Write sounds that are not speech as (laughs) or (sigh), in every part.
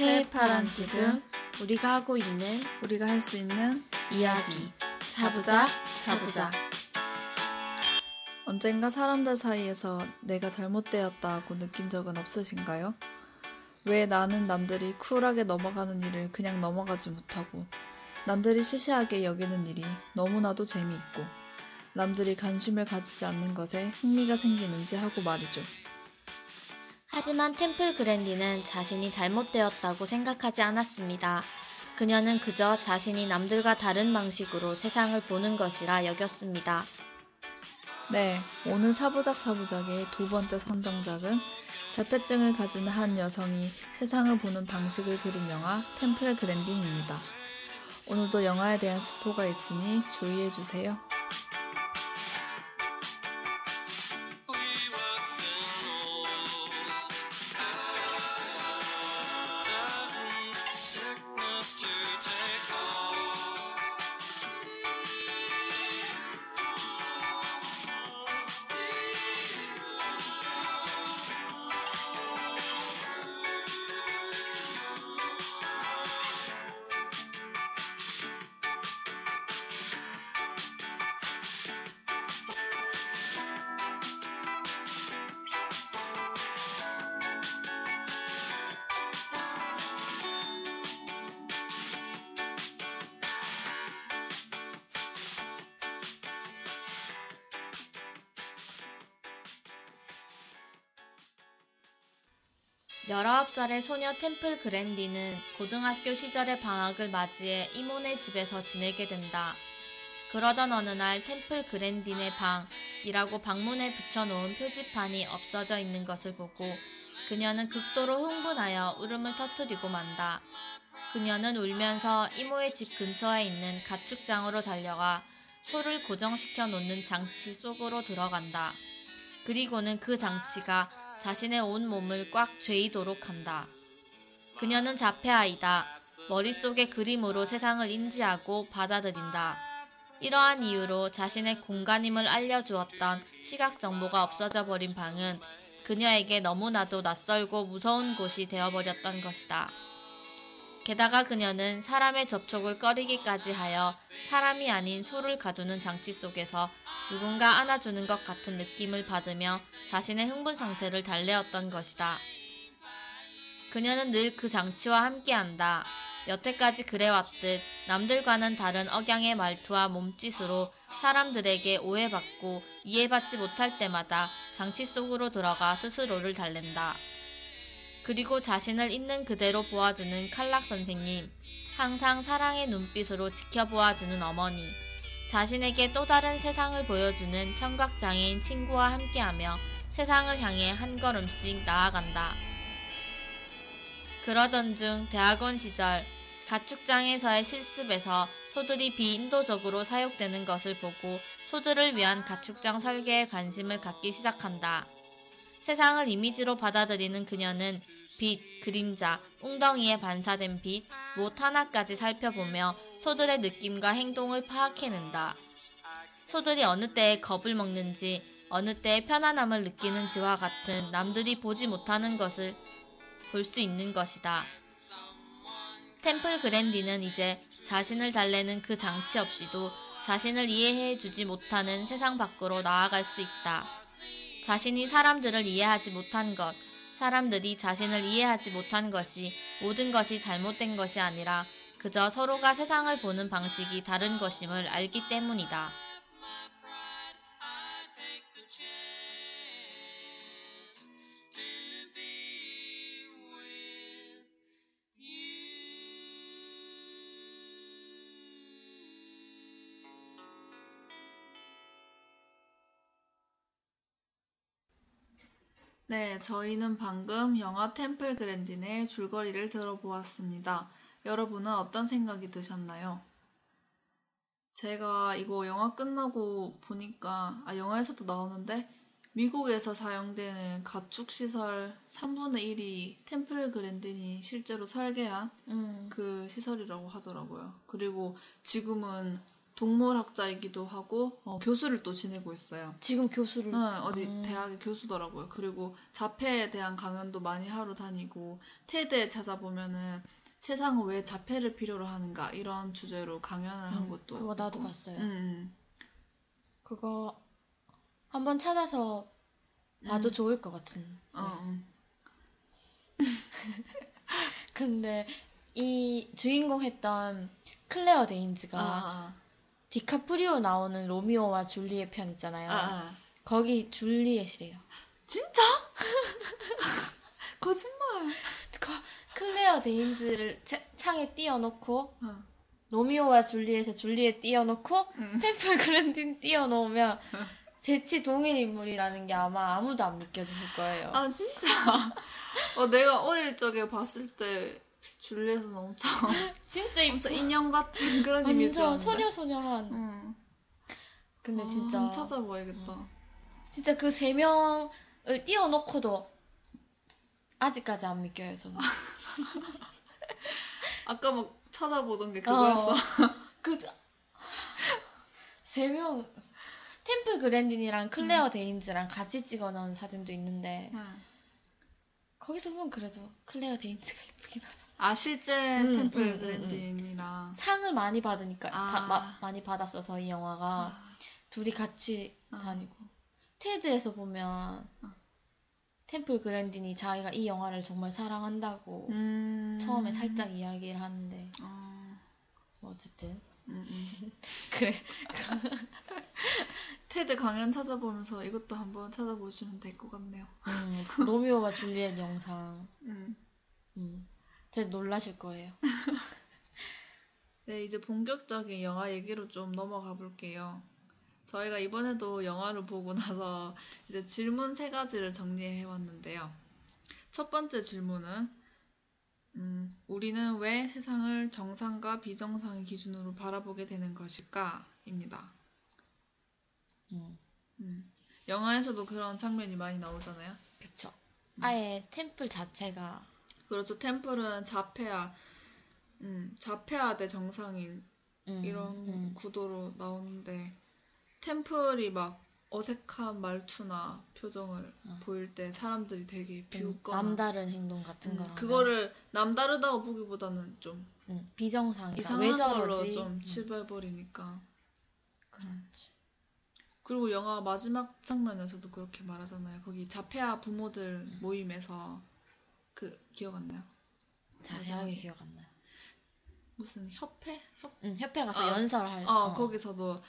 새해파란 지금 우리가 하고 있는 우리가 할 수 있는 이야기 사부작 사부작 언젠가 사람들 사이에서 내가 잘못되었다고 느낀 적은 없으신가요? 왜 나는 남들이 쿨하게 넘어가는 일을 그냥 넘어가지 못하고 남들이 시시하게 여기는 일이 너무나도 재미있고 남들이 관심을 가지지 않는 것에 흥미가 생기는지 하고 말이죠. 하지만 템플 그랜디는 자신이 잘못되었다고 생각하지 않았습니다. 그녀는 그저 자신이 남들과 다른 방식으로 세상을 보는 것이라 여겼습니다. 네, 오늘 사부작 사부작의 두 번째 선정작은 자폐증을 가진 한 여성이 세상을 보는 방식을 그린 영화 템플 그랜딩입니다. 오늘도 영화에 대한 스포가 있으니 주의해 주세요. 열아홉 살의 소녀 템플 그랜디는 고등학교 시절의 방학을 맞이해 이모네 집에서 지내게 된다. 그러던 어느 날 템플 그랜딘의 방이라고 방문에 붙여놓은 표지판이 없어져 있는 것을 보고 그녀는 극도로 흥분하여 울음을 터뜨리고 만다. 그녀는 울면서 이모의 집 근처에 있는 가축장으로 달려가 소를 고정시켜 놓는 장치 속으로 들어간다. 그리고는 그 장치가 자신의 온 몸을 꽉 죄이도록 한다. 그녀는 자폐아이다. 머릿속의 그림으로 세상을 인지하고 받아들인다. 이러한 이유로 자신의 공간임을 알려주었던 시각 정보가 없어져 버린 방은 그녀에게 너무나도 낯설고 무서운 곳이 되어버렸던 것이다. 게다가 그녀는 사람의 접촉을 꺼리기까지 하여 사람이 아닌 소를 가두는 장치 속에서 누군가 안아주는 것 같은 느낌을 받으며 자신의 흥분 상태를 달래었던 것이다. 그녀는 늘 그 장치와 함께한다. 여태까지 그래왔듯 남들과는 다른 억양의 말투와 몸짓으로 사람들에게 오해받고 이해받지 못할 때마다 장치 속으로 들어가 스스로를 달랜다. 그리고 자신을 있는 그대로 보아주는 칼락 선생님, 항상 사랑의 눈빛으로 지켜보아주는 어머니, 자신에게 또 다른 세상을 보여주는 청각장애인 친구와 함께하며 세상을 향해 한 걸음씩 나아간다. 그러던 중 대학원 시절 가축장에서의 실습에서 소들이 비인도적으로 사육되는 것을 보고 소들을 위한 가축장 설계에 관심을 갖기 시작한다. 세상을 이미지로 받아들이는 그녀는 빛, 그림자, 웅덩이에 반사된 빛, 못 하나까지 살펴보며 소들의 느낌과 행동을 파악해낸다. 소들이 어느 때에 겁을 먹는지, 어느 때에 편안함을 느끼는지와 같은 남들이 보지 못하는 것을 볼 수 있는 것이다. 템플 그랜디는 이제 자신을 달래는 그 장치 없이도 자신을 이해해 주지 못하는 세상 밖으로 나아갈 수 있다. 자신이 사람들을 이해하지 못한 것, 사람들이 자신을 이해하지 못한 것이 모든 것이 잘못된 것이 아니라 그저 서로가 세상을 보는 방식이 다른 것임을 알기 때문이다. 네, 저희는 방금 영화 템플 그랜딘의 줄거리를 들어보았습니다. 여러분은 어떤 생각이 드셨나요? 제가 이거 영화 끝나고 보니까, 아, 영화에서도 나오는데, 미국에서 사용되는 가축시설 3분의 1이 템플 그랜딘이 실제로 설계한 음, 그 시설이라고 하더라고요. 그리고 지금은 동물학자이기도 하고 어, 교수를 또 지내고 있어요. 지금 교수를 응, 어디 음. 대학의 교수더라고요. 그리고 자폐에 대한 강연도 많이 하러 다니고 TED에 찾아보면은 세상은 왜 자폐를 필요로 하는가 이런 주제로 강연을 한 음, 것도 그거 나도 있고. 봤어요. 음, 음. 그거 한번 찾아서 봐도 좋을 것 같은. 어, 어. (laughs) 근데 이 주인공 했던 클레어 데인즈가 아, 디카프리오 나오는 로미오와 줄리엣 편 있잖아요. 아, 아. 거기 줄리엣이래요. 진짜? (laughs) 거짓말. 그 클레어 데인즈를 차- 창에 띄워놓고 어. 로미오와 줄리엣에 줄리엣 띄워놓고 음. 템플 그랜딘 띄워놓으면 (laughs) 재치 동일 인물이라는 게 아마 아무도 안 믿겨질 거예요. 아 진짜. 어 내가 어릴 적에 봤을 때 줄리엣은 엄청 (laughs) 진짜 이- 엄청 인형 같은 그런 이미지였는데. 완전 소녀 소녀한. 응. 근데 아, 진짜 찾아봐야겠다. 진짜 그 세 명을 띄워놓고도 아직까지 안 믿겨요 저는. (laughs) 아까 막 찾아보던 게 그거였어. 어. (laughs) 그세 명 템플 그랜딘이랑 클레어 음. 데인즈랑 같이 찍어놓은 사진도 있는데 네. 거기서 보면 그래도 클레어 데인즈가 예쁘긴 하죠. 아 실제 음, 템플 음, 음, 그랜딘이랑 상을 많이 받으니까 아. 바- 마- 많이 받았어서 이 영화가 아, 둘이 같이 어. 다니고 테드에서 보면 템플 그랜딘이 자기가 이 영화를 정말 사랑한다고 음. 처음에 살짝 이야기를 하는데 어, 뭐 어쨌든 음, 음. (laughs) 그래 (laughs) 테드 강연 찾아보면서 이것도 한번 찾아보시면 될 것 같네요. 음, 로미오와 줄리엣 영상 (laughs) 음. 음, 되게 놀라실 거예요. (laughs) 네, 이제 본격적인 영화 얘기로 좀 넘어가 볼게요. 저희가 이번에도 영화를 보고 나서 이제 질문 세 가지를 정리해 왔는데요. 첫 번째 질문은, 음, 우리는 왜 세상을 정상과 비정상의 기준으로 바라보게 되는 것일까? 입니다. 음, 음, 영화에서도 그런 장면이 많이 나오잖아요. 그쵸. 아예 템플 자체가 그렇죠. 템플은 자폐아, 음, 자폐아 대 정상인 음, 이런 음, 구도로 나오는데 템플이 막 어색한 말투나 표정을 보일 때 사람들이 되게 음, 비웃거나 남다른 행동 같은 음, 거랑 그거를 남다르다고 보기보다는 좀 음, 비정상이다. 이상한 왜 걸로? 좀 음, 치부해버리니까 그렇지. 그리고 영화 마지막 장면에서도 그렇게 말하잖아요 거기 자폐아 부모들 음. 모임에서 그 기억 안 나요? 자세하게. 기억 안 나요. 무슨 협회? 협... 응, 협회 가서 어, 연설할. 어, 거기서도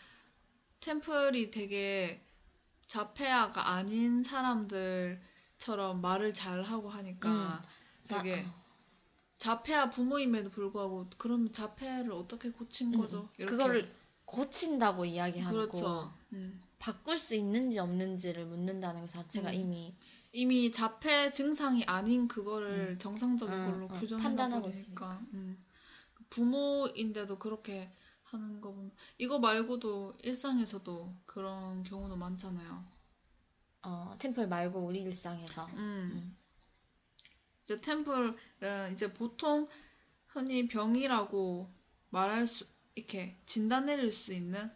템플이 되게 자폐아가 아닌 사람들처럼 말을 잘 하고 하니까 음. 되게 나- 어. 자폐아 부모임에도 불구하고 그럼 자폐를 어떻게 고친 음, 거죠? 이렇게. 그거를 고친다고 이야기하고 그렇죠. 음. 바꿀 수 있는지 없는지를 묻는다는 것 자체가 음. 이미 이미 자폐 증상이 아닌 그거를 정상적인 음, 걸로 음, 규정해 판단하고 버리니까 음. 부모인데도 그렇게 하는 거 보면 이거 말고도 일상에서도 그런 경우도 많잖아요. 어, 템플 말고 우리 일상에서 음. 이제 템플은 이제 보통 흔히 병이라고 말할 수 이렇게 진단 내릴 수 있는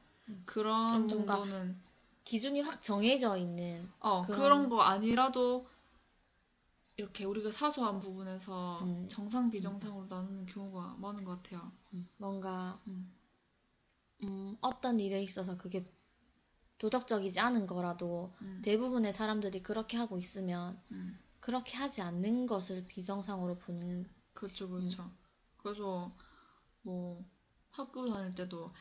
그런 음. 좀 뭔가 정도는 기준이 확 정해져 있는 어 그런- 그런 거 아니라도 이렇게 우리가 사소한 부분에서 음. 정상 비정상으로 나누는 경우가 많은 것 같아요. 뭔가 음. 음, 어떤 일에 있어서 그게 도덕적이지 않은 거라도 음. 대부분의 사람들이 그렇게 하고 있으면 음. 그렇게 하지 않는 것을 비정상으로 보는 그렇죠, 그렇죠. 음. 그래서 뭐 학교 다닐 때도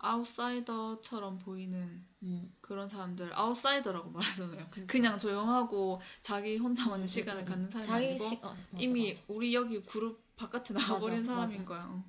아웃사이더처럼 보이는 음, 그런 사람들 아웃사이더라고 말하잖아요. 그냥 조용하고 자기 혼자만의 시간을 갖는 사람이 자기 아니고 시, 어, 맞아, 이미 맞아. 우리 여기 그룹 바깥에 나가버린 사람인. 거야. 어.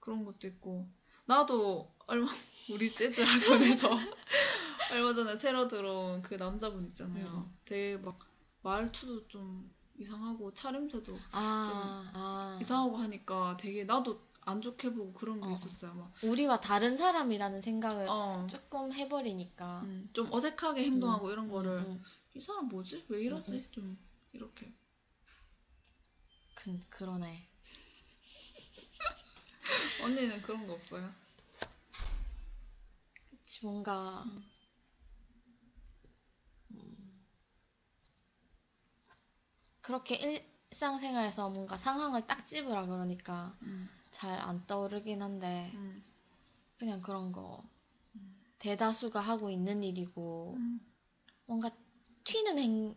그런 것도 있고 나도 얼마 우리 재즈 학원에서 (laughs) 얼마 전에 새로 들어온 그 남자분 있잖아요. 음. 되게 막 말투도 좀 이상하고 차림새도 아, 아. 이상하고 하니까 되게 나도 안 좋게 보고 그런 게 어. 있었어요. 막 우리와 다른 사람이라는 생각을 어, 조금 해버리니까 음, 좀 어색하게 행동하고 이런 거를 음, 이 사람 뭐지? 왜 이러지? 좀 이렇게 그, 그러네 (laughs) 언니는 그런 거 없어요? 뭔가 음. 음, 그렇게 일상생활에서 뭔가 상황을 딱 집으라 그러니까 음. 잘 안 떠오르긴 한데 음. 그냥 그런 거 대다수가 하고 있는 일이고 음. 뭔가 튀는 행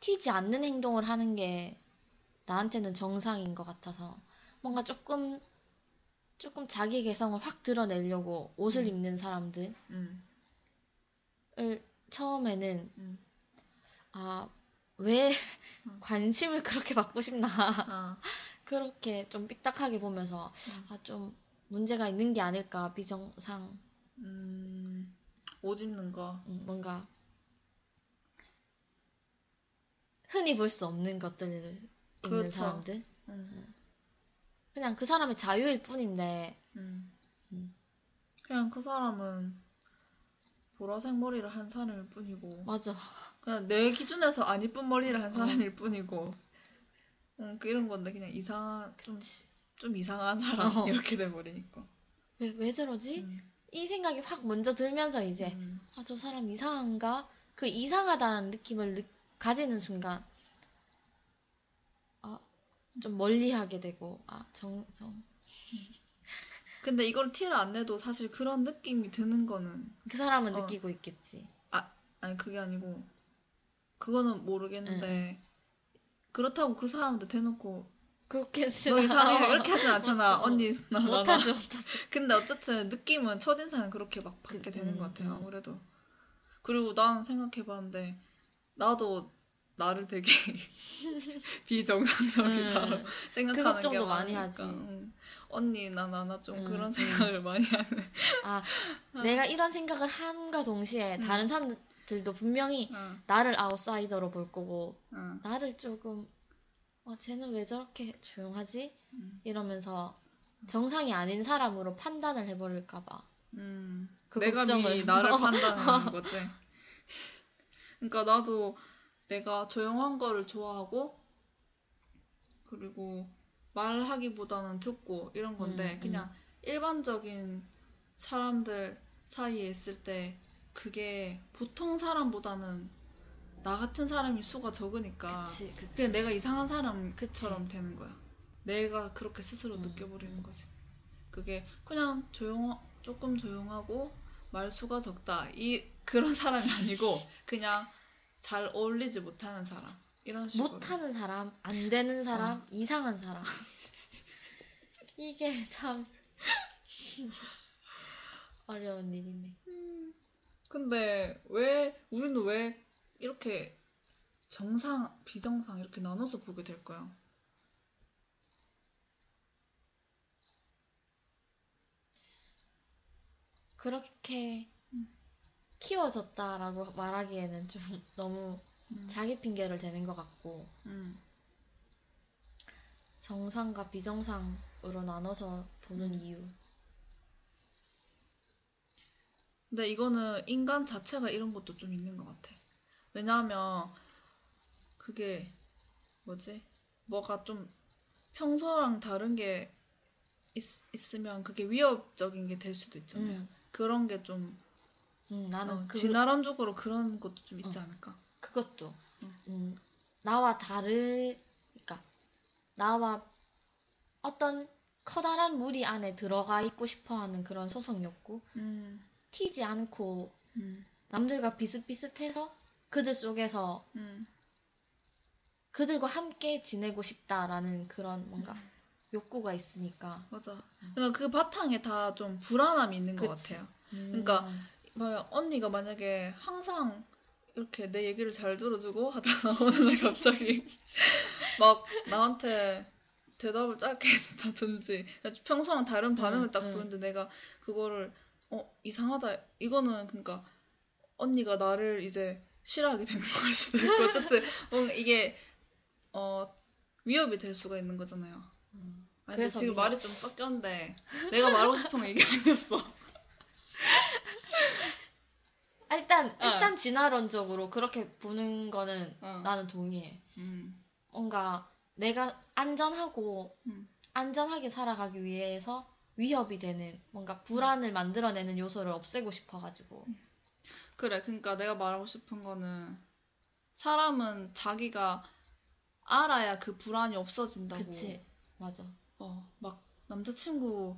튀지 않는 행동을 하는 게 나한테는 정상인 것 같아서 뭔가 조금 조금 자기 개성을 확 드러내려고 옷을 음. 입는 사람들을 음. 처음에는 음. 아왜 음. (laughs) 관심을 그렇게 받고 싶나 아. 그렇게 좀 삐딱하게 보면서 음. 아좀 문제가 있는 게 아닐까 비정상 음. 옷 입는 거. 음, 뭔가 흔히 볼 수 없는 것들 입는 그렇죠. 사람들 음. 그냥 그 사람의 자유일 뿐인데 음. 음. 그냥 그 사람은 보라색 머리를 한 사람일 뿐이고 맞아 그냥 내 기준에서 안 이쁜 머리를 한 사람일 뿐이고 음, 그 이런 건데 그냥 이상한 좀, 좀 이상한 사람 어. 이렇게 돼버리니까 왜, 왜 저러지? 음. 이 생각이 확 먼저 들면서 이제 음. 아저 사람 이상한가? 그 이상하다는 느낌을 느- 가지는 순간 아 좀 멀리하게 되고 아 정정그 근데 이걸 티를 안 내도 사실 그런 느낌이 드는 거는 그 사람은 어. 느끼고 있겠지 아니 그게 아니고 그거는 모르겠는데 그렇다고 그 사람한테 대놓고 그렇게 너 이상해 이렇게 하진 않잖아 어. 언니 나, 나, 나. 못하죠 못하죠 근데 어쨌든 느낌은 첫인상은 그렇게 막 받게 그- 되는 음, 것 같아요 음. 아무래도 그리고 난 생각해봤는데 나도 나를 되게 (laughs) 비정상적이다 음. (laughs) 생각하는 그 게. 많이 하지. 응. 언니 나나나좀 음, 그런 음. 생각을 많이 하는 아 내가 이런 생각을 함과 동시에 음. 다른 사람 들도 분명히 응, 나를 아웃사이더로 볼 거고 응. 나를 조금 어 쟤는 왜 저렇게 조용하지? 음. 이러면서 정상이 아닌 사람으로 판단을 해버릴까 봐. 음, 그 내가 걱정을. 미리 나를 (laughs) 판단하는 거지. 그러니까 나도 내가 조용한 거를 좋아하고 그리고 말하기보다는 듣고 이런 건데 음, 그냥 일반적인 사람들 사이에 있을 때 그게 보통 사람보다는 나 같은 사람이 수가 적으니까 그치 그치. 그냥 내가 이상한 사람처럼 그치. 되는 거야. 내가 그렇게 스스로 음, 느껴버리는 거지. 그게 그냥 조용 조금 조용하고 말수가 적다 이 그런 사람이 아니고 그냥 잘 어울리지 못하는 사람 이런 식으로. 못하는 사람, 안 되는 사람, 어. 이상한 사람. 이게 참 (laughs) (laughs) 어려운 일이네. 근데 왜 우리는 왜 이렇게 정상 비정상 이렇게 나눠서 보게 될까요? 그렇게 키워졌다라고 말하기에는 좀 (laughs) 너무 음. 자기 핑계를 대는 것 같고 음. 정상과 비정상으로 나눠서 보는 음. 이유. 근데 이거는 인간 자체가 이런 것도 좀 있는 것 같아. 왜냐하면 그게 뭐지? 뭐가 좀 평소랑 다른 게 있, 있으면 그게 위협적인 게 될 수도 있잖아요. 음, 그런 게좀 음, 나는 어, 그, 진화론적으로 그런 것도 좀 있지 어. 않을까? 그것도 음. 음, 나와 다르, 그러니까 나와 어떤 커다란 무리 안에 들어가 있고 싶어하는 그런 소속 욕구, 음, 튀지 않고 음, 남들과 비슷비슷해서 그들 속에서 음, 그들과 함께 지내고 싶다라는 그런 뭔가 욕구가 있으니까. 맞아. 그러니까 그 바탕에 다 좀 불안함이 있는 것 그치. 같아요. 음, 그러니까 막 언니가 만약에 항상 이렇게 내 얘기를 잘 들어주고 하다가 어느 날 갑자기 (laughs) 막 나한테 대답을 짧게 (laughs) 해준다든지 평소랑 다른 반응을 응, 딱 응. 보는데 내가 그거를 어 이상하다 이거는 그러니까 언니가 나를 이제 싫어하게 되는 (laughs) 걸 수도 있고 어쨌든 뭔가 이게 어 위협이 될 수가 있는 거잖아요. 음. 아니 그래서 지금 위협. 말이 좀 섞였는데 내가 말하고 싶은 건 이게 아니었어. 아, 일단 일단 진화론적으로 그렇게 보는 거는 어. 나는 동의해. 음. 뭔가 내가 안전하고 음. 안전하게 살아가기 위해서 위협이 되는 뭔가 불안을 만들어내는 요소를 없애고 싶어가지고 그래, 그러니까 내가 말하고 싶은 거는 사람은 자기가 알아야 그 불안이 없어진다고. 그치 맞아 어, 막 남자친구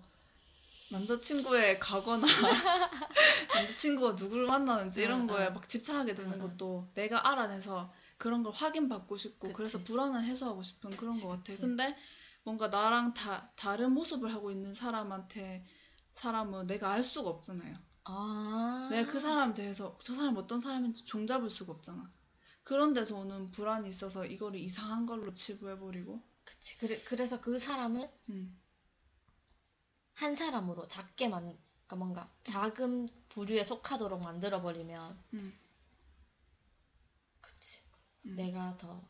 남자친구에 가거나 (laughs) 남자친구가 누구를 만나는지 이런 응, 거에 응. 막 집착하게 되는 응, 응. 것도 내가 알아내서 그런 걸 확인받고 싶고 그치. 그래서 불안을 해소하고 싶은 그런 그치, 것 같아. 그치. 근데 뭔가 나랑 다 다른 모습을 하고 있는 사람한테 사람은 내가 알 수가 없잖아요. 아 내가 그 사람에 대해서 저 사람 어떤 사람인지 종잡을 수가 없잖아. 그런 데서 오는 불안이 있어서 이거를 이상한 걸로 치부해버리고 그치 그래, 그래서 그 사람을 음. 한 사람으로 작게만 그러니까 뭔가 작은 부류에 속하도록 만들어 버리면 음. 그치 음. 내가 더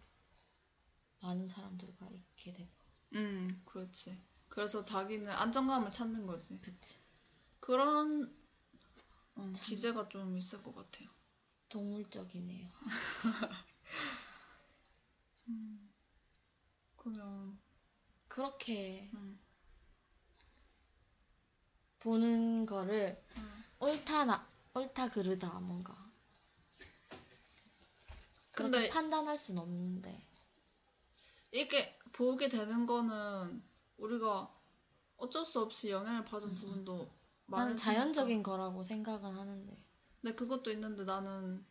많은 사람들과 있게 되고 음, 그렇지. 그래서 자기는 안정감을 찾는 거지. 그치 그런 음, 기제가 좀 있을 것 같아요. 동물적이네요 (laughs) 그러면 그렇게 음, 보는 거를 음. 옳다 나 옳다 그르다 뭔가 근데 판단할 순 없는데 이게 보게 되는 거는 우리가 어쩔 수 없이 영향을 받은 부분도 많을 나는 자연적인 거라고 생각은 하는데. 근데 그것도 있는데 나는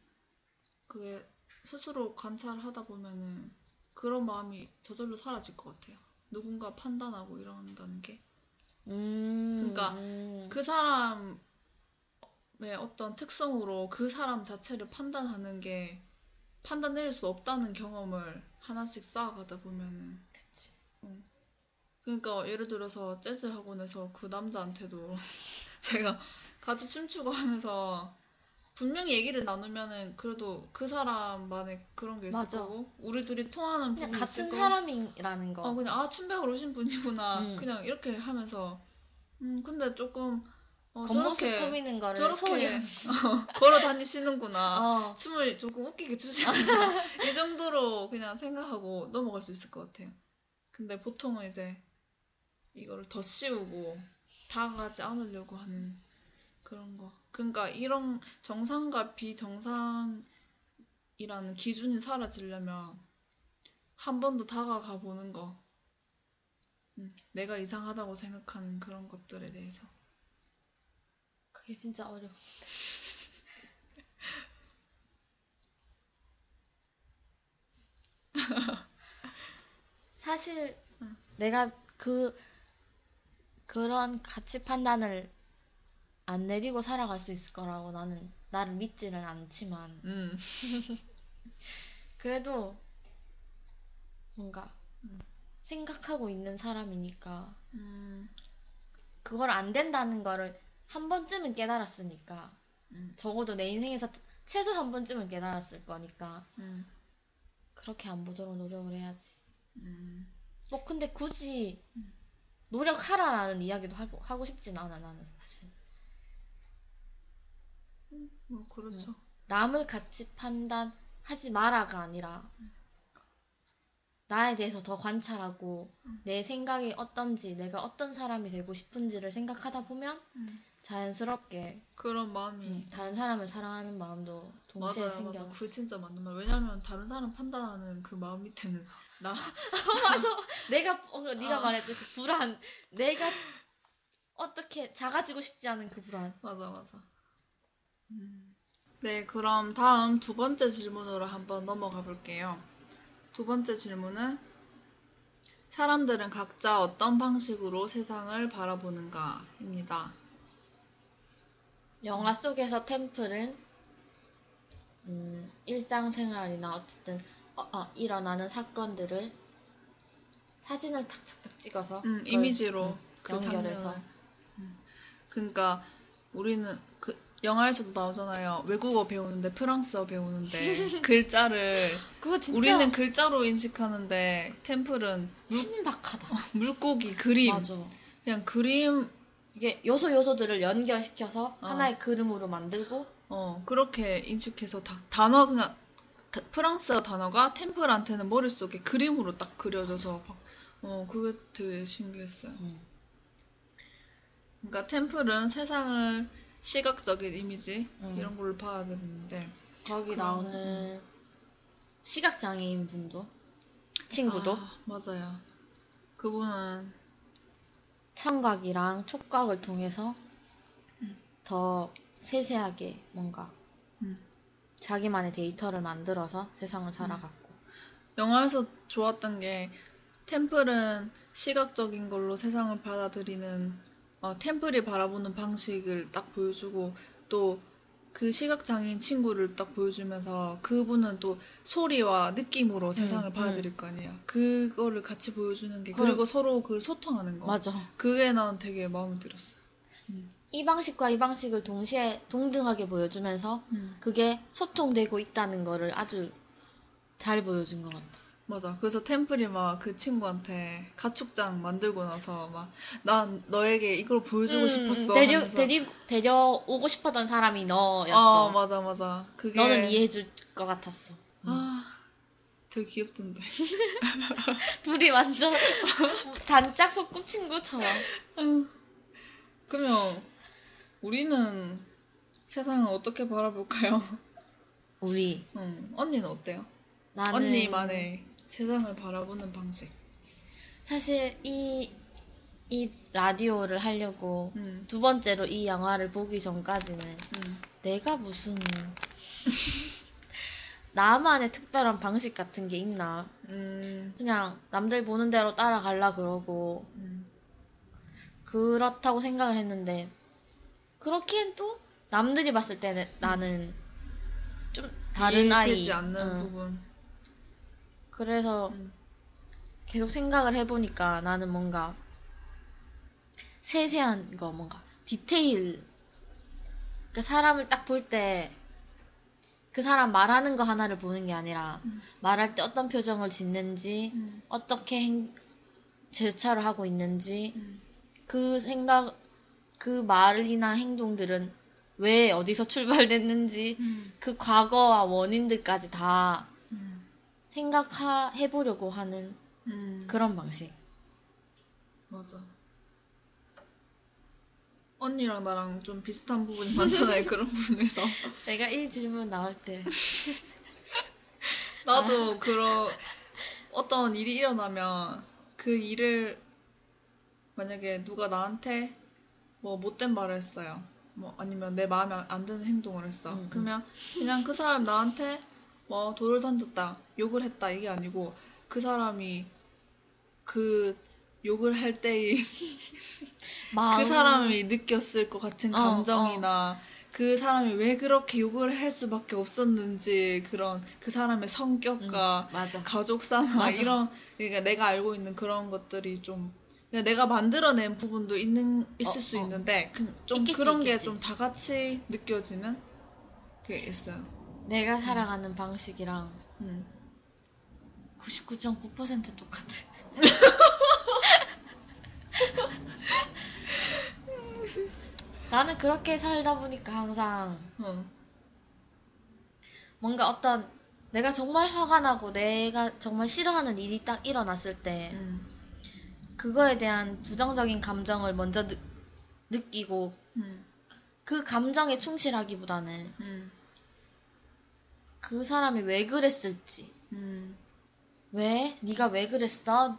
그게 스스로 관찰하다 보면은 그런 마음이 저절로 사라질 것 같아요. 누군가 판단하고 이런다는 게. 음 그러니까 음. 그 사람의 어떤 특성으로 그 사람 자체를 판단하는 게 판단 내릴 수 없다는 경험을 하나씩 쌓아가다 보면은 그러니까 예를 들어서 재즈 학원에서 그 남자한테도 (laughs) 제가 같이 춤추고 하면서 분명히 얘기를 나누면은 그래도 그 사람만의 그런 게 있을 맞아. 거고 우리 둘이 통하는 그냥 부분이 같은 있을 거고 사람이라는 거 어 그냥 아 춤배우러 오신 분이구나 음. 그냥 이렇게 하면서 음 근데 조금 어, 겉모습 저렇게 꾸미는 거를 저렇게 소홀히 (laughs) 걸어 다니시는구나. 어 춤을 조금 웃기게 추시는구나. (laughs) 이 정도로 그냥 생각하고 넘어갈 수 있을 것 같아요. 근데 보통은 이제 이거를 더 씌우고 다가가지 않으려고 하는 그런 거. 그러니까 이런 정상과 비정상이라는 기준이 사라지려면 한 번 더 다가가 보는 거. 음, 내가 이상하다고 생각하는 그런 것들에 대해서. 그게 진짜 어려워 (laughs) 사실 내가 그 그런 가치 판단을 안 내리고 살아갈 수 있을 거라고 나는 나를 믿지는 않지만 음. (laughs) 그래도 뭔가 생각하고 있는 사람이니까 음. 그걸 안 된다는 거를 한 번쯤은 깨달았으니까 음. 적어도 내 인생에서 최소 한 번쯤은 깨달았을 거니까 음. 그렇게 안 보도록 노력을 해야지. 음. 뭐 근데 굳이 노력하라라는 이야기도 하고, 하고 싶진 않아 나는 사실. 뭐 그렇죠. 남을 같이 판단하지 마라가 아니라 나에 대해서 더 관찰하고 내 생각이 어떤지 내가 어떤 사람이 되고 싶은지를 생각하다 보면 음. 자연스럽게 그런 마음이 음, 다른 사람을 사랑하는 마음도 동시에 맞아요, 생겨. 맞아. 그 진짜 맞는 말. 왜냐면 다른 사람 판단하는 그 마음 밑에는 나 (laughs) 맞아. 내가 어, 네가 어. 말했듯이 불안. 내가 어떻게 작아지고 싶지 않은 그 불안. 맞아, 맞아. 음. 네, 그럼 다음 두 번째 질문으로 한번 넘어가 볼게요. 두 번째 질문은 사람들은 각자 어떤 방식으로 세상을 바라보는가입니다. 영화 속에서 템플은 음, 일상생활이나 어쨌든 어, 어, 일어나는 사건들을 사진을 탁탁탁 찍어서 음, 그걸, 이미지로 음, 그 연결해서. 음. 그러니까 우리는 그 영화에서도 나오잖아요. 외국어 배우는데 프랑스어 배우는데 (laughs) 글자를 진짜 우리는 글자로 인식하는데 템플은 물, 신박하다. 물고기 그림 맞아. 그냥 그림 이게 요소 요소들을 연결시켜서 어. 하나의 그림으로 만들고 어 그렇게 인식해서 다, 단어 그냥 다- 프랑스어 단어가 템플한테는 머릿속에 그림으로 딱 그려져서 막, 어 그게 되게 신기했어요. 음. 그러니까 템플은 세상을 시각적인 이미지 음. 이런 걸로 받아들이는데 거기 그럼, 나오는 시각 장애인 분도 친구도 아, 맞아요. 그분은 청각이랑 촉각을 통해서 더 세세하게 뭔가 음. 자기만의 데이터를 만들어서 세상을 살아갔고 영화에서 좋았던 게 템플은 시각적인 걸로 세상을 받아들이는 어, 템플이 바라보는 방식을 딱 보여주고 또 그 시각장애인 친구를 딱 보여주면서 그분은 또 소리와 느낌으로 세상을 음. 받아들일 거 아니에요. 그거를 같이 보여주는 게 그리고 서로 그걸 소통하는 거. 맞아 그게 난 되게 마음에 들었어. 이 방식과 이 방식을 동시에 동등하게 보여주면서 그게 소통되고 있다는 거를 아주 잘 보여준 것 같아. 맞아. 그래서 템플이 막 그 친구한테 가축장 만들고 나서 막 난 너에게 이걸 보여주고 싶었어. 음, 데려, 하면서. 데리, 데려오고 싶었던 사람이 너였어. 어, 맞아, 맞아. 그게 너는 이해해줄 것 같았어. 아, 되게 귀엽던데. (laughs) 둘이 완전 (laughs) 단짝 소꿉친구처럼. 그러면 우리는 세상을 어떻게 바라볼까요? 우리 (laughs) 음, 언니는 어때요? 나는 언니만의 세상을 바라보는 방식. 사실 이, 이 라디오를 하려고 음, 두 번째로 이 영화를 보기 전까지는 음, 내가 무슨 (laughs) 나만의 특별한 방식 같은 게 있나 음, 그냥 남들 보는 대로 따라갈라 그러고 음, 그렇다고 생각을 했는데 그렇기엔 또 남들이 봤을 때는 나는 좀 다른 아이 이해되지 않는 응. 부분. 그래서 음. 계속 생각을 해보니까 나는 뭔가 세세한 거 뭔가 디테일 그 사람을 딱 볼 때 그 사람 말하는 거 하나를 보는 게 아니라 말할 때 어떤 표정을 짓는지 음. 어떻게 행, 제스처를 하고 있는지 음. 그 생각 그 말이나 행동들은 왜 어디서 출발됐는지 음. 그 과거와 원인들까지 다 음. 생각해 보려고 하는 음. 그런 방식. 맞아. 언니랑 나랑 좀 비슷한 부분이 (laughs) 많잖아요. 그런 부분에서. 내가 이 질문 나올 때 (laughs) 나도 그런 어떤 일이 일어나면 그 일을 만약에 누가 나한테 뭐 못된 말을 했어요. 뭐 아니면 내 마음에 안 드는 행동을 했어. 음, 그러면 그냥 그 사람 나한테 뭐 돌을 던졌다, 욕을 했다 이게 아니고 그 사람이 그 욕을 할 때의 (laughs) 그 사람이 느꼈을 것 같은 어, 감정이나 그 사람이 왜 그렇게 욕을 할 수밖에 없었는지 그런 그 사람의 성격과 음. 가족사나 맞아. 이런 그러니까 내가 알고 있는 그런 것들이 좀 내가 만들어낸 부분도 있는 있을 어, 수 어. 있는데 그, 좀 있겠지, 그런 게. 좀 다 같이 느껴지는 게 있어요. 내가 살아가는 방식이랑 음. 99.9% 똑같아. (laughs) 나는 그렇게 살다 보니까 항상 어. 뭔가 어떤 내가 정말 화가 나고 내가 정말 싫어하는 일이 딱 일어났을 때 음. 그거에 대한 부정적인 감정을 먼저 느, 느끼고 음. 그 감정에 충실하기보다는 음. 그 사람이 왜 그랬을지 음. 왜 네가 왜 그랬어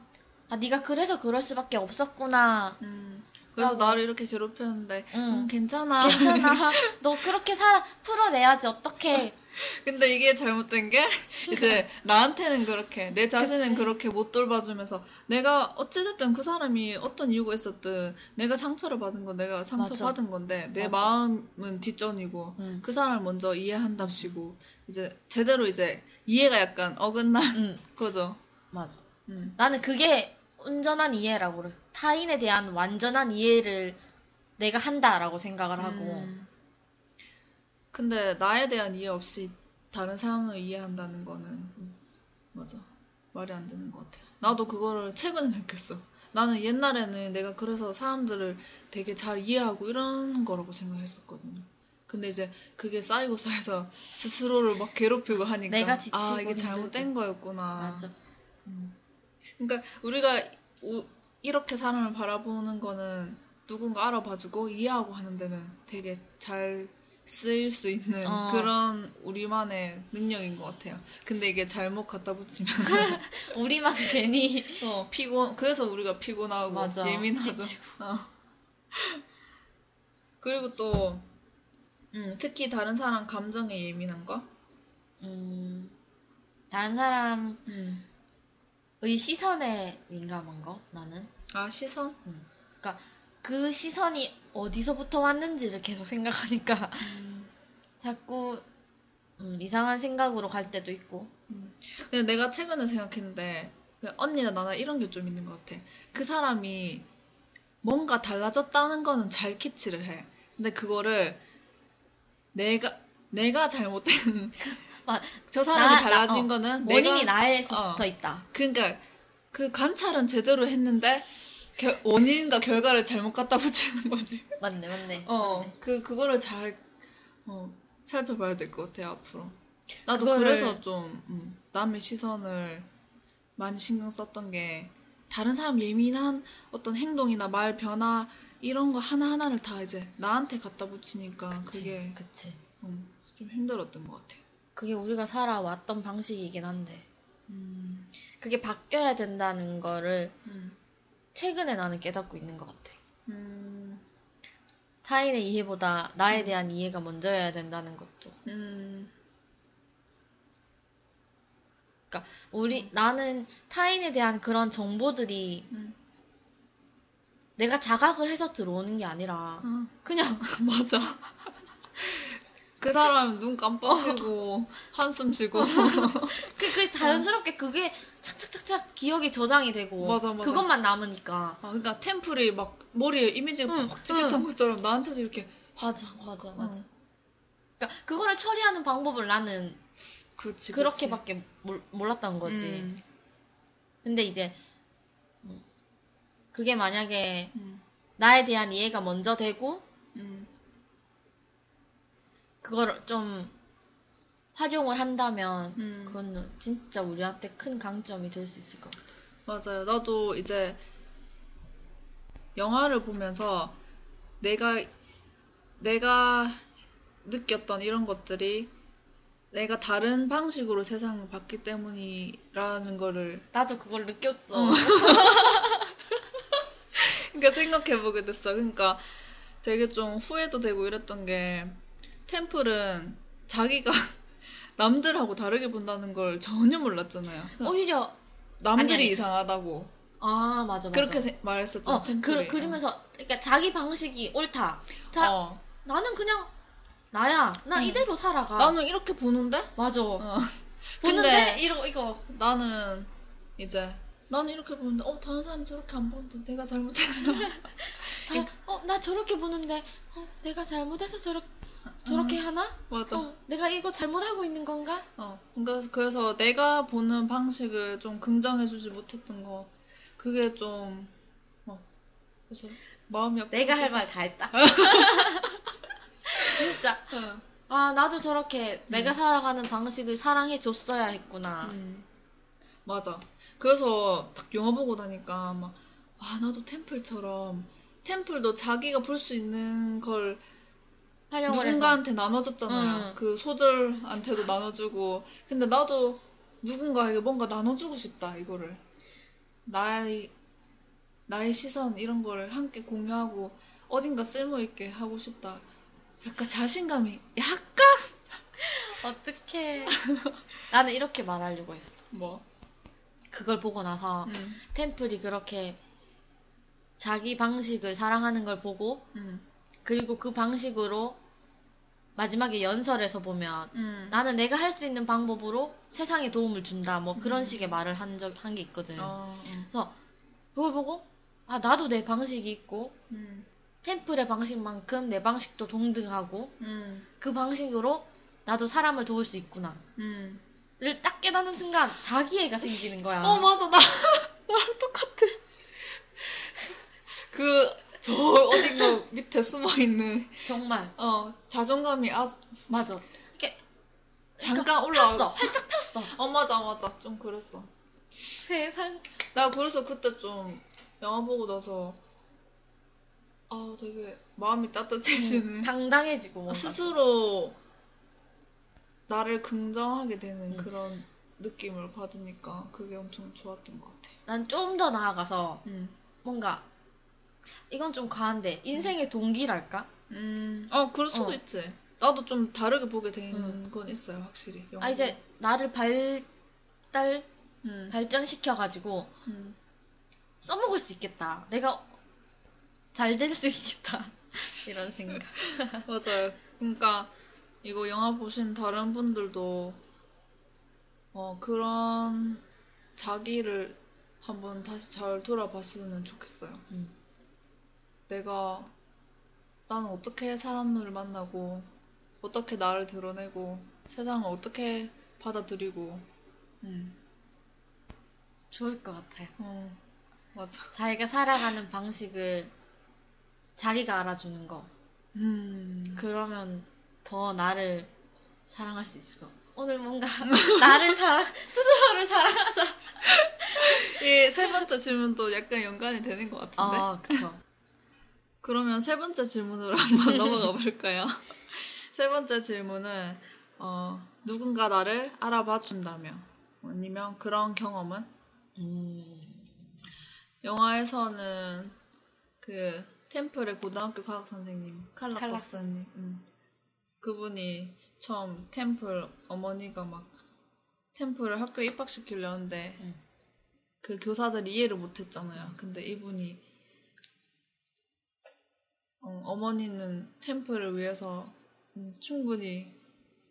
아 네가 그래서 그럴 수밖에 없었구나 음. 그래서. 나를 이렇게 괴롭혔는데 응. 음, 괜찮아. 괜찮아 (laughs) 너 그렇게 살아 풀어내야지 어떻게 (laughs) 근데 이게 잘못된 게 이제 나한테는 그렇게 내 자신은 그치. 그렇게 못 돌봐주면서 내가 어찌됐든 그 사람이 어떤 이유가 있었든 내가 상처를 받은 건 내가 상처 맞아. 받은 건데 내 맞아. 마음은 뒷전이고 응. 그 사람을 먼저 이해한답시고 이제 제대로 이제 이해가 약간 어긋난 응 (laughs) 거죠. 맞아 음. 나는 그게 온전한 이해라고 그래 타인에 대한 완전한 이해를 내가 한다라고 생각을 하고 음. 근데 나에 대한 이해 없이 다른 상황을 이해한다는 거는 맞아 말이 안 되는 것 같아요. 나도 그거를 최근에 (laughs) 느꼈어. 나는 옛날에는 내가 그래서 사람들을 되게 잘 이해하고 이런 거라고 생각했었거든요. 근데 이제 그게 쌓이고 쌓여서 (laughs) 스스로를 막 괴롭히고 하니까 내가 지치고 아 이게 힘들고. 잘못된 거였구나. 맞아 그러니까 우리가 우- 이렇게 사람을 바라보는 거는 누군가 알아봐주고 이해하고 하는 데는 되게 잘 쓰일 수 있는 어. 그런 우리만의 능력인 것 같아요. 근데 이게 잘못 갖다 붙이면 (laughs) 우리만 괜히 어, 피곤 그래서 우리가 피곤하고 맞아. 예민하죠. 어. 그리고 또 음, 특히 다른 사람 감정에 예민한 거. 음, 다른 사람의 음. 시선에 민감한 거 나는 아 시선? 그러니까 그 시선이 어디서부터 왔는지를 계속 생각하니까 음. (laughs) 자꾸 음, 이상한 생각으로 갈 때도 있고 근데 내가 최근에 생각했는데 그 언니나 나나 이런 게 좀 있는 것 같아. 그 사람이 뭔가 달라졌다는 거는 잘 캐치를 해. 근데 그거를 내가 내가 잘못된 (laughs) 막저 사람이 나- 나- 달라진 어, 거는 원인이 내가 나에서부터 어. 있다. 그러니까 그 관찰은 제대로 했는데 결- 원인과 결과를 잘못 갖다 붙이는 거지. (laughs) 맞네, 맞네. 어, 그 그거를 잘 어, 살펴봐야 될 것 같아 앞으로. 나도 그거를- 그래서 좀 음, 남의 시선을 많이 신경 썼던 게 다른 사람 예민한 어떤 행동이나 말 변화 이런 거 하나 하나를 다 이제 나한테 갖다 붙이니까 그치, 그게 그치. 음, 좀 힘들었던 것 같아. 그게 우리가 살아왔던 방식이긴 한데 음, 그게 바뀌어야 된다는 거를 음, 최근에 나는 깨닫고 있는 것 같아. 음, 타인의 이해보다 나에 대한 이해가 먼저여야 된다는 것도. 음, 그러니까 우리 나는 타인에 대한 그런 정보들이 음. 내가 자각을 해서 들어오는 게 아니라 어, 그냥 (laughs) 맞아. (laughs) 그 사람 눈 깜빡이고 (laughs) 한숨 쉬고. (laughs) 그, 그 자연스럽게 그게 착착착착 기억이 저장이 되고 맞아, 맞아. 그것만 남으니까. 아, 그러니까 템플이 막 머리에 이미지가 응, 퍽 찍혔던 응. 것처럼 나한테도 이렇게 맞아 맞아 맞아. 어. 그러니까 그거를 처리하는 방법을 나는 그렇지 그렇게밖에 몰, 몰랐던 거지. 음, 근데 이제 음, 그게 만약에 음, 나에 대한 이해가 먼저 되고 음, 그걸 좀 활용을 한다면 음. 그건 진짜 우리한테 큰 강점이 될 수 있을 것 같아. 맞아요. 나도 이제 영화를 보면서 내가 내가 느꼈던 이런 것들이 내가 다른 방식으로 세상을 봤기 때문이라는 거를 나도 그걸 느꼈어. (laughs) 그러니까 생각해 보게 됐어. 그러니까 되게 좀 후회도 되고 이랬던 게 템플은 자기가 (laughs) 남들하고 다르게 본다는 걸 전혀 몰랐잖아요. 오히려 남들이 아니, 아니. 이상하다고 아 맞아 맞아. 그렇게 세- 말했었잖아. 어. 그, 그러면서 그러니까 자기 방식이 옳다. 자 어. 나는 그냥 나야. 나 응. 이대로 살아가. 나는 이렇게 보는데 맞아. 어. 보는데 (laughs) 이러 이거 나는 이제 나는 이렇게 보는데 어 다른 사람 저렇게 안 보는데 내가 잘못했나? (laughs) 다어나 저렇게 보는데 어 내가 잘못해서 저렇 저렇게 하나? 맞아. 어 내가 이거 잘못하고 있는 건가? 어. 그러니까 그래서 내가 보는 방식을 좀 긍정해주지 못했던 거 그게 좀 어. 그래서 마음이 아프고 내가 할 말 다 했다. (laughs) 진짜. 응. 아, 나도 저렇게 내가 살아가는 방식을 사랑해 줬어야 했구나. 음. 맞아. 그래서 딱 영화 보고 나니까 막, 아, 나도 템플처럼, 템플도 자기가 볼 수 있는 걸 활용을 해서. 누군가한테 나눠줬잖아요. 응. 그 소들한테도 나눠주고. 근데 나도 누군가에게 뭔가 나눠주고 싶다, 이거를. 나의, 나의 시선, 이런 거를 함께 공유하고, 어딘가 쓸모 있게 하고 싶다. 약간 자신감이, 약간? (laughs) 어떡해. 나는 이렇게 말하려고 했어. 뭐. 그걸 보고 나서 음, 템플이 그렇게 자기 방식을 사랑하는 걸 보고 음, 그리고 그 방식으로 마지막에 연설에서 보면 음. 나는 내가 할 수 있는 방법으로 세상에 도움을 준다 뭐 그런 식의 말을 한 적 한 게 있거든. 어, 음. 그래서 그걸 보고 아 나도 내 방식이 있고 음, 템플의 방식만큼 내 방식도 동등하고 음, 그 방식으로 나도 사람을 도울 수 있구나. 음. 를딱 깨닫는 순간 자기애가 생기는 거야. 어 맞아 나 (laughs) 나랑 똑같아 (laughs) 그 저 어딘가 밑에 숨어 있는 정말 어 자존감이 아주 맞아. 이렇게 잠깐 올라와 폈어. 활짝 (laughs) 폈어. 어 맞아 맞아 좀 그랬어 세상. 나 그래서 그때 좀 영화 보고 나서 아 되게 마음이 따뜻해지는 당당해지고 뭔가 스스로 나를 긍정하게 되는 음. 그런 느낌을 받으니까 그게 엄청 좋았던 것 같아. 난 좀 더 나아가서 음. 뭔가 이건 좀 과한데 인생의 동기랄까? 음. 어 그럴 수도 어. 있지. 나도 좀 다르게 보게 된 음. 건 있어요, 확실히. 아 이제 나를 발달 음. 발전시켜 가지고 음. 써먹을 수 있겠다. 내가 잘 될 수 있겠다. (laughs) 이런 생각. (laughs) 맞아요. 그러니까 이거 영화 보신 다른 분들도 어 그런 자기를 한번 다시 잘 돌아봤으면 좋겠어요. 음. 내가 나는 어떻게 사람을 만나고 어떻게 나를 드러내고 세상을 어떻게 받아들이고 음. 좋을 것 같아요. 어 맞아. 자기가 살아가는 방식을 자기가 알아주는 거. 음. 그러면 더 나를 사랑할 수 있을 것 같아. 오늘 뭔가 (laughs) 나를 사랑, 스스로를 사랑하자. (laughs) 이 세 번째 질문도 약간 연관이 되는 것 같은데. 아, 그쵸. 그러면 세 번째 질문으로 (laughs) 한번 (laughs) 넘어가 볼까요? (laughs) 세 번째 질문은 어, 누군가 나를 알아봐 준다면 아니면 그런 경험은 음, 영화에서는 그 템플의 고등학교 과학 선생님 칼락 칼락. 박사님 음. 그분이 처음 템플 어머니가 막 템플을 학교에 입학시키려는데 음. 그 교사들이 이해를 못했잖아요. 근데 이분이 어, 머니는 템플을 위해서 음, 충분히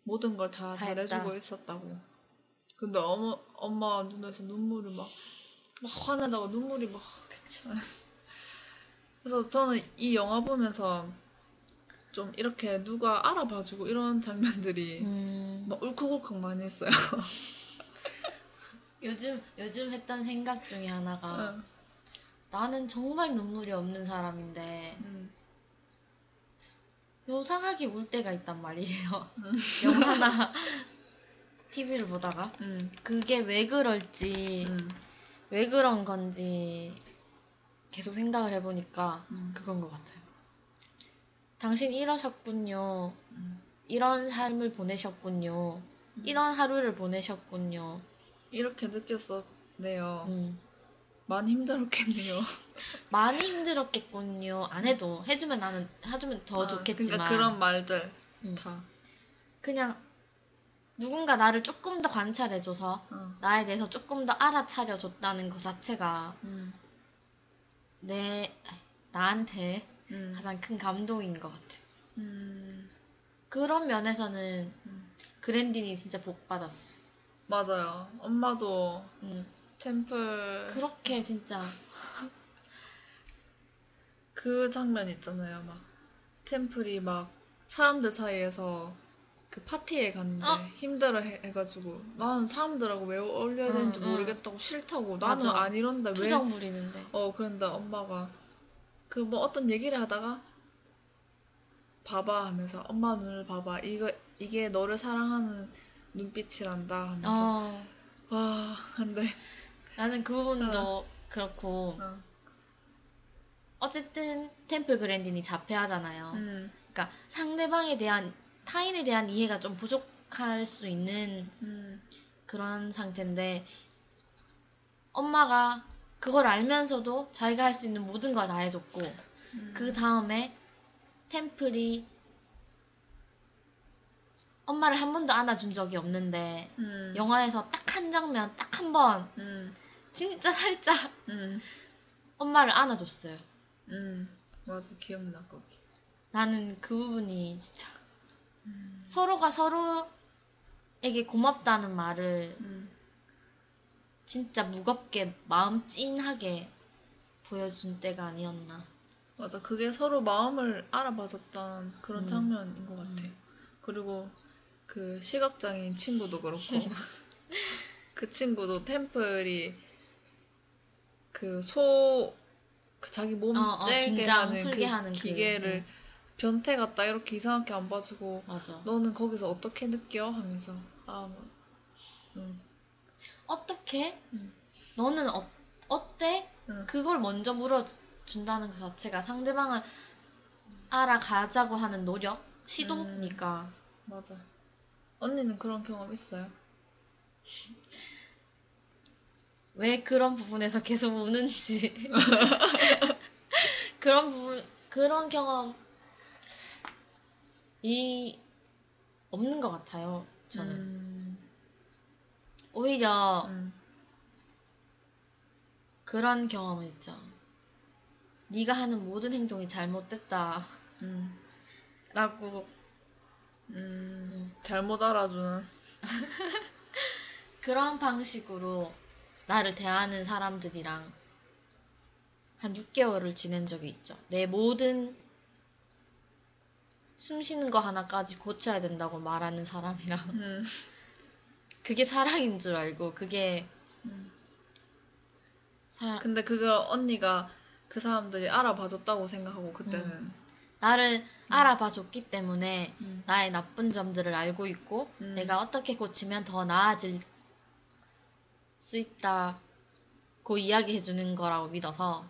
모든 걸다다 잘해주고 했다. 있었다고. 근데 어머, 엄마 눈에서 눈물이 막, 막 화내다가 눈물이 막. 그쵸. (laughs) 그래서 저는 이 영화 보면서 좀 이렇게 누가 알아봐주고 이런 장면들이 음, 막 울컥울컥 많이 했어요. (laughs) 요즘, 요즘 했던 생각 중에 하나가 응. 나는 정말 눈물이 없는 사람인데 음. 요상하게 울 때가 있단 말이에요. (laughs) 영화나 TV를 보다가 음. 그게 왜 그럴지 음. 왜 그런 건지 계속 생각을 해보니까 음. 그건 것 같아요. 당신 이러셨군요. 음. 이런 삶을 보내셨군요. 이런 하루를 보내셨군요. 이렇게 느꼈었네요. 음. 많이 힘들었겠네요. (laughs) 많이 힘들었겠군요. 안 해도 해주면 나는 해주면 더 아, 좋겠지만 그러니까 그런 말들 음. 다. 그냥 누군가 나를 조금 더 관찰해줘서 어. 나에 대해서 조금 더 알아차려줬다는 것 자체가 음. 내 나한테 음. 가장 큰 감동인 것 같아. 음. 그런 면에서는 음. 그랜딘이 진짜 복 받았어. 맞아요. 엄마도 음. 템플 그렇게 진짜 (laughs) 그 장면 있잖아요. 막 템플이 막 사람들 사이에서 그 파티에 갔는데 어. 힘들어 해, 해가지고 나는 사람들하고 왜 어울려야 응, 되는지 응. 모르겠다고 싫다고 나는 맞아. 안 이런다 왜 투정 부리는데. 어, 그런데 엄마가 그 뭐 어떤 얘기를 하다가 봐봐 하면서 엄마 눈을 봐봐 이거 이게 너를 사랑하는 눈빛이란다 하면서 어, 와 근데 나는 그 부분도 그렇고 어, 어쨌든 템플 그랜딘이 자폐하잖아요. 음, 그러니까 상대방에 대한 타인에 대한 이해가 좀 부족할 수 있는 음, 그런 상태인데 엄마가 그걸 알면서도 자기가 할 수 있는 모든 걸 다 해줬고 음. 그 다음에 템플이 엄마를 한 번도 안아준 적이 없는데 음, 영화에서 딱 한 장면 딱 한번 음, 진짜 살짝 음, 엄마를 안아줬어요. 음, 맞아. 기억나 거기. 나는 그 부분이 진짜 서로가 서로에게 고맙다는 말을 음, 진짜 무겁게 마음 찐하게 보여준 때가 아니었나. 맞아. 그게 서로 마음을 알아봐줬던 그런 음. 장면인 것 같아. 그리고 그 시각장애인 친구도 그렇고. (laughs) 그 친구도 템플이 그소그 자기 몸 어, 어, 째게 긴장 하는 그 하는 그, 기계를 변태 같다 이렇게 이상하게 안 봐주고 맞아. 너는 거기서 어떻게 느껴 하면서 아 뭐, 음, 어떻게? 음. 너는 어, 어때? 응. 그걸 먼저 물어 알아준다는 그 자체가 상대방을 알아가자고 하는 노력, 시도니까. 맞아. 언니는 그런 경험 있어요? (laughs) 왜 그런 부분에서 계속 우는지. (laughs) 그런 부분, 그런 경험이 없는 것 같아요, 저는. 음, 오히려 음, 그런 경험은 있죠. 네가 하는 모든 행동이 잘못됐다. 음, 라고 음, 잘못 알아주는. (laughs) 그런 방식으로 나를 대하는 사람들이랑 한 6개월을 지낸 적이 있죠. 내 모든 숨 쉬는 거 하나까지 고쳐야 된다고 말하는 사람이랑 음, 그게 사랑인 줄 알고 그게 음. 사, 근데 그걸 언니가 그 사람들이 알아봐줬다고 생각하고 그때는. 나를 알아봐 줬기 때문에 음. 나의 나쁜 점들을 알고 있고 음. 내가 어떻게 고치면 더 나아질 수 있다고 이야기해 주는 거라고 믿어서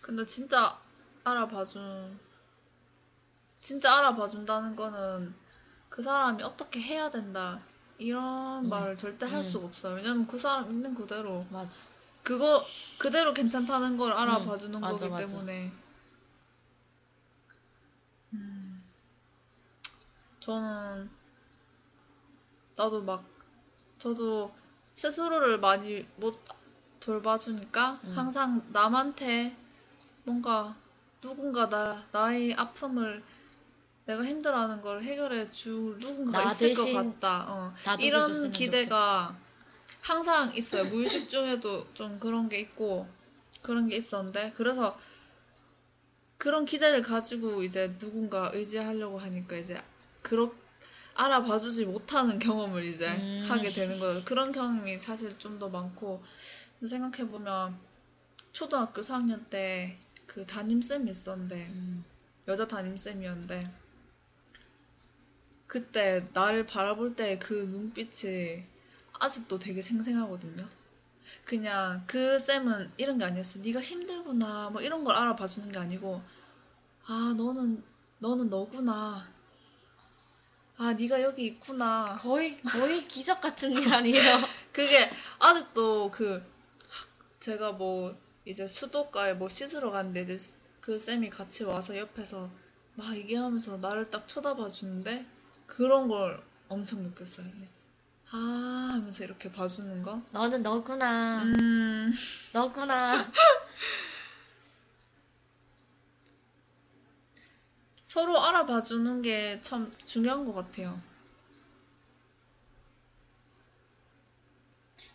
근데 진짜 알아봐준, 진짜 알아봐준다는 거는 그 사람이 어떻게 해야 된다. 이런 음. 말을 절대 할 음. 수가 없어요. 왜냐면 그 사람 있는 그대로. 맞아. 그거 그대로 괜찮다는 걸 알아봐주는 음, 맞아, 거기 맞아. 때문에 음, 저는 나도 막 저도 스스로를 많이 못 돌봐주니까 음. 항상 남한테 뭔가 누군가 나 나의 아픔을 내가 힘들어하는 걸 해결해 줄 누군가가 나 있을 것 같다. 어. 이런 기대가 항상 있어요. 무의식 중에도 좀 그런 게 있고 그런 게 있었는데 그래서 그런 기대를 가지고 이제 누군가 의지하려고 하니까 이제 그렇 알아봐주지 못하는 경험을 이제 음. 하게 되는 거예요. 그런 경험이 사실 좀 더 많고 생각해 보면 초등학교 4학년 때 그 담임 쌤이 있었는데 음, 여자 담임 쌤이었는데 그때 나를 바라볼 때 그 눈빛이 아직도 되게 생생하거든요. 그냥 그 쌤은 이런 게 아니었어. 네가 힘들구나 뭐 이런 걸 알아봐 주는 게 아니고 아 너는 너는 너구나. 아 네가 여기 있구나. 거의 거의 (laughs) 기적 같은 일 아니에요? 그게 아직도 그 제가 뭐 이제 수도가에 뭐 씻으러 갔는데 이제 그 쌤이 같이 와서 옆에서 막 얘기하면서 나를 딱 쳐다봐 주는데 그런 걸 엄청 느꼈어요. 네. 아 하면서 이렇게 봐주는 거. 너는 너구나. 음 너구나. (laughs) 서로 알아봐 주는 게 참 중요한 것 같아요.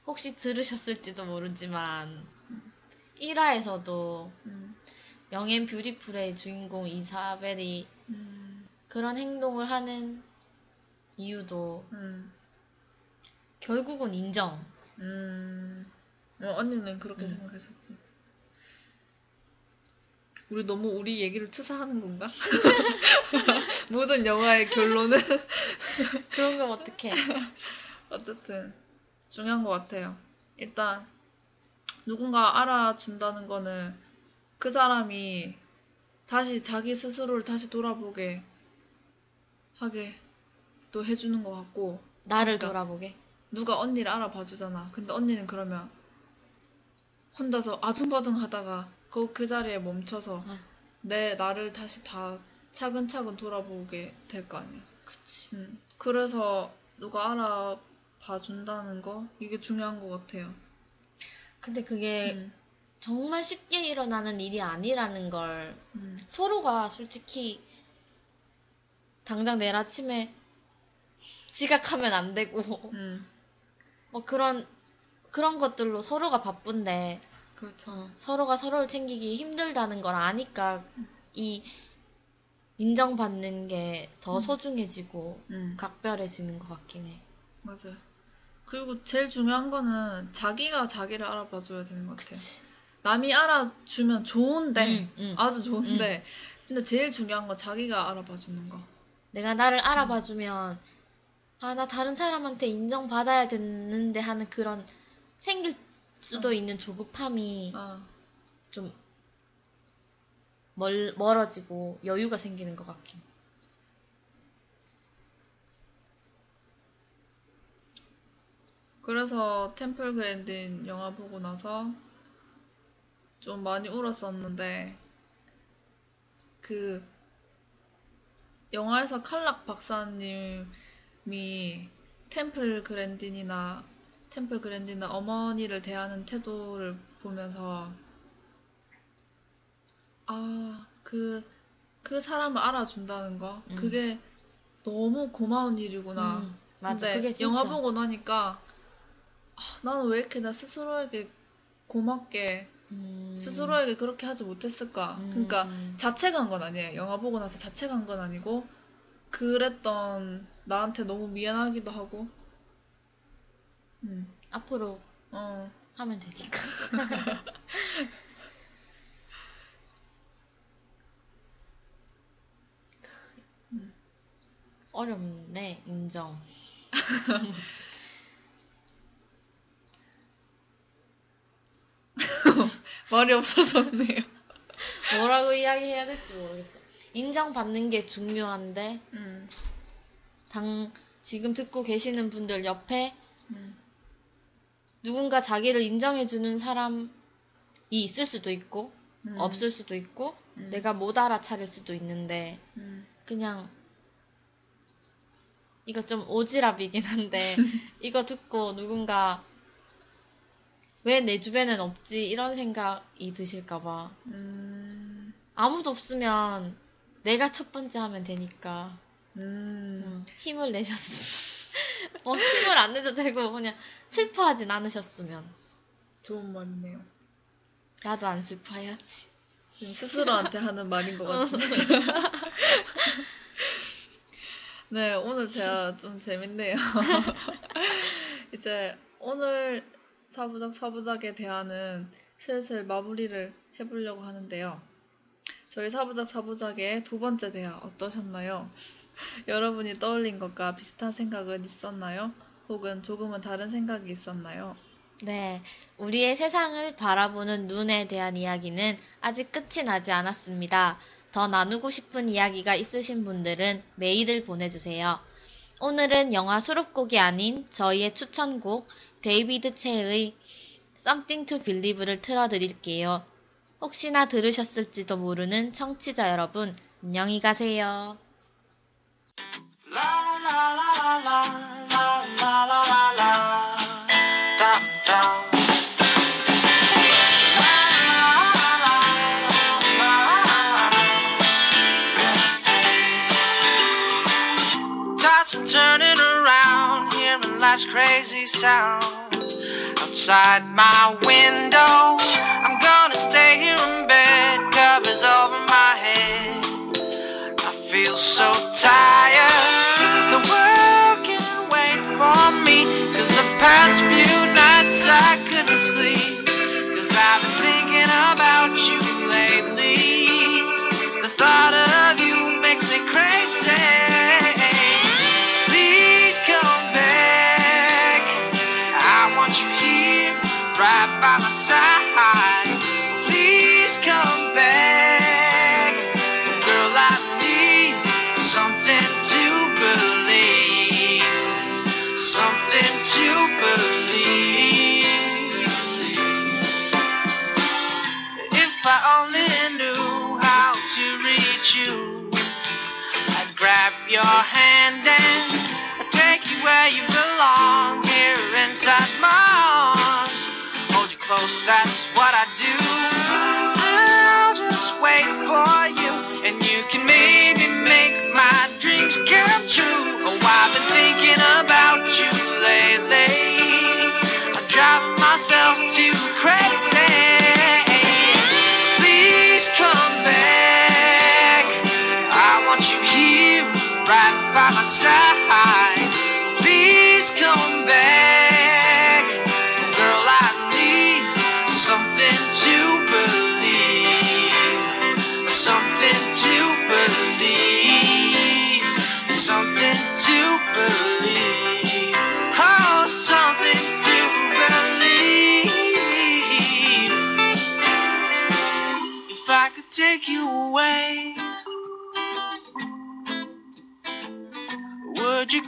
혹시 들으셨을지도 모르지만 1화에서도 음, 영앤 뷰티풀의 주인공 이사벨이 음, 그런 행동을 하는 이유도 음, 결국은 인정. 음. 어, 언니는 그렇게 음. 생각했었지. 우리 너무 우리 얘기를 투사하는 건가? (laughs) 모든 영화의 결론은 (laughs) 그런 걸 어떡해. 어쨌든 중요한 것 같아요. 일단 누군가 알아준다는 거는 그 사람이 다시 자기 스스로를 다시 돌아보게 하게 또 해주는 것 같고 나를 그러니까. 돌아보게. 누가 언니를 알아봐 주잖아. 근데 언니는 그러면 혼자서 아둥바둥 하다가 그, 그 자리에 멈춰서 아. 내 나를 다시 다 차근차근 돌아보게 될 거 아니야. 그치. 음, 그래서 누가 알아봐 준다는 거 이게 중요한 것 같아요. 근데 그게 음, 정말 쉽게 일어나는 일이 아니라는 걸 음, 서로가 솔직히 당장 내일 아침에 지각하면 안 되고 음, 뭐 그런 그런 것들로 서로가 바쁜데 그렇죠. 어, 서로가 서로를 챙기기 힘들다는 걸 아니까 이 인정받는 게 더 소중해지고 음, 각별해지는 것 같긴 해. 맞아요. 그리고 제일 중요한 거는 자기가 자기를 알아봐 줘야 되는 것 같아요. 그치? 남이 알아주면 좋은데 음, 음. 아주 좋은데 근데 제일 중요한 건 자기가 알아봐 주는 거. 내가 나를 알아봐주면 아 나 다른 사람한테 인정받아야 되는데 하는 그런 생길 수도 있는 조급함이 아, 좀 멀, 멀어지고 여유가 생기는 것 같긴 해. 그래서 템플 그랜딘 영화 보고 나서 좀 많이 울었었는데 그 영화에서 칼락 박사님이 템플 그랜딘이나 템플 그랜딘의 어머니를 대하는 태도를 보면서 아, 그, 그 사람을 알아준다는 거 음. 그게 너무 고마운 일이구나. 음, 맞아. 근데 그게 진짜. 영화 보고 나니까 아, 나는 왜 이렇게 나 스스로에게 고맙게 음, 스스로에게 그렇게 하지 못했을까? 음. 그러니까 자책한 건 아니에요. 영화 보고 나서 자책한 건 아니고 그랬던 나한테 너무 미안하기도 하고. 음, 앞으로 어, 하면 되니까. (laughs) 어렵네, 인정. (laughs) 말이 없어졌네요. 뭐라고 이야기해야 될지 모르겠어. 인정받는 게 중요한데, 음, 당, 지금 듣고 계시는 분들 옆에 음, 누군가 자기를 인정해주는 사람이 있을 수도 있고, 음, 없을 수도 있고, 음. 내가 못 알아차릴 수도 있는데, 음, 그냥 이거 좀 오지랖이긴 한데 (laughs) 이거 듣고 누군가 왜 내 주변엔 없지? 이런 생각이 드실까봐. 음, 아무도 없으면 내가 첫 번째 하면 되니까. 음. 음, 힘을 내셨으면 뭐 (laughs) 힘을 안 내도 되고 그냥 슬퍼하진 않으셨으면 좋은 말이네요. 나도 안 슬퍼해야지 지금 스스로한테 하는 말인 것 같은데. (laughs) 네, 오늘 대화 좀 재밌네요. (laughs) 이제 오늘 사부작 사부작의 대화는 슬슬 마무리를 해보려고 하는데요. 저희 사부작 사부작의 두 번째 대화 어떠셨나요? (laughs) 여러분이 떠올린 것과 비슷한 생각은 있었나요? 혹은 조금은 다른 생각이 있었나요? 네, 우리의 세상을 바라보는 눈에 대한 이야기는 아직 끝이 나지 않았습니다. 더 나누고 싶은 이야기가 있으신 분들은 메일을 보내주세요. 오늘은 영화 수록곡이 아닌 저희의 추천곡 데이비드 체의 Something to Believe를 틀어드릴게요. 혹시나 들으셨을지도 모르는 청취자 여러분, 안녕히 가세요. Turning around, hearing life's crazy sounds outside my window. I'm gonna stay here in so tired. The world can't wait for me. Cause the past few nights I couldn't sleep. Cause I've been thinking about you lately. The thought of you makes me crazy. Please come back. I want you here, right by my side. Please come inside. Please come back.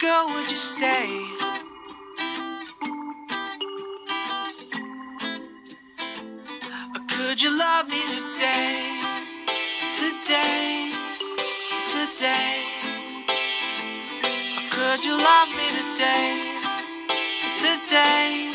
Go? Would you stay? Or could you love me today? Today, today. Or could you love me? Today, today.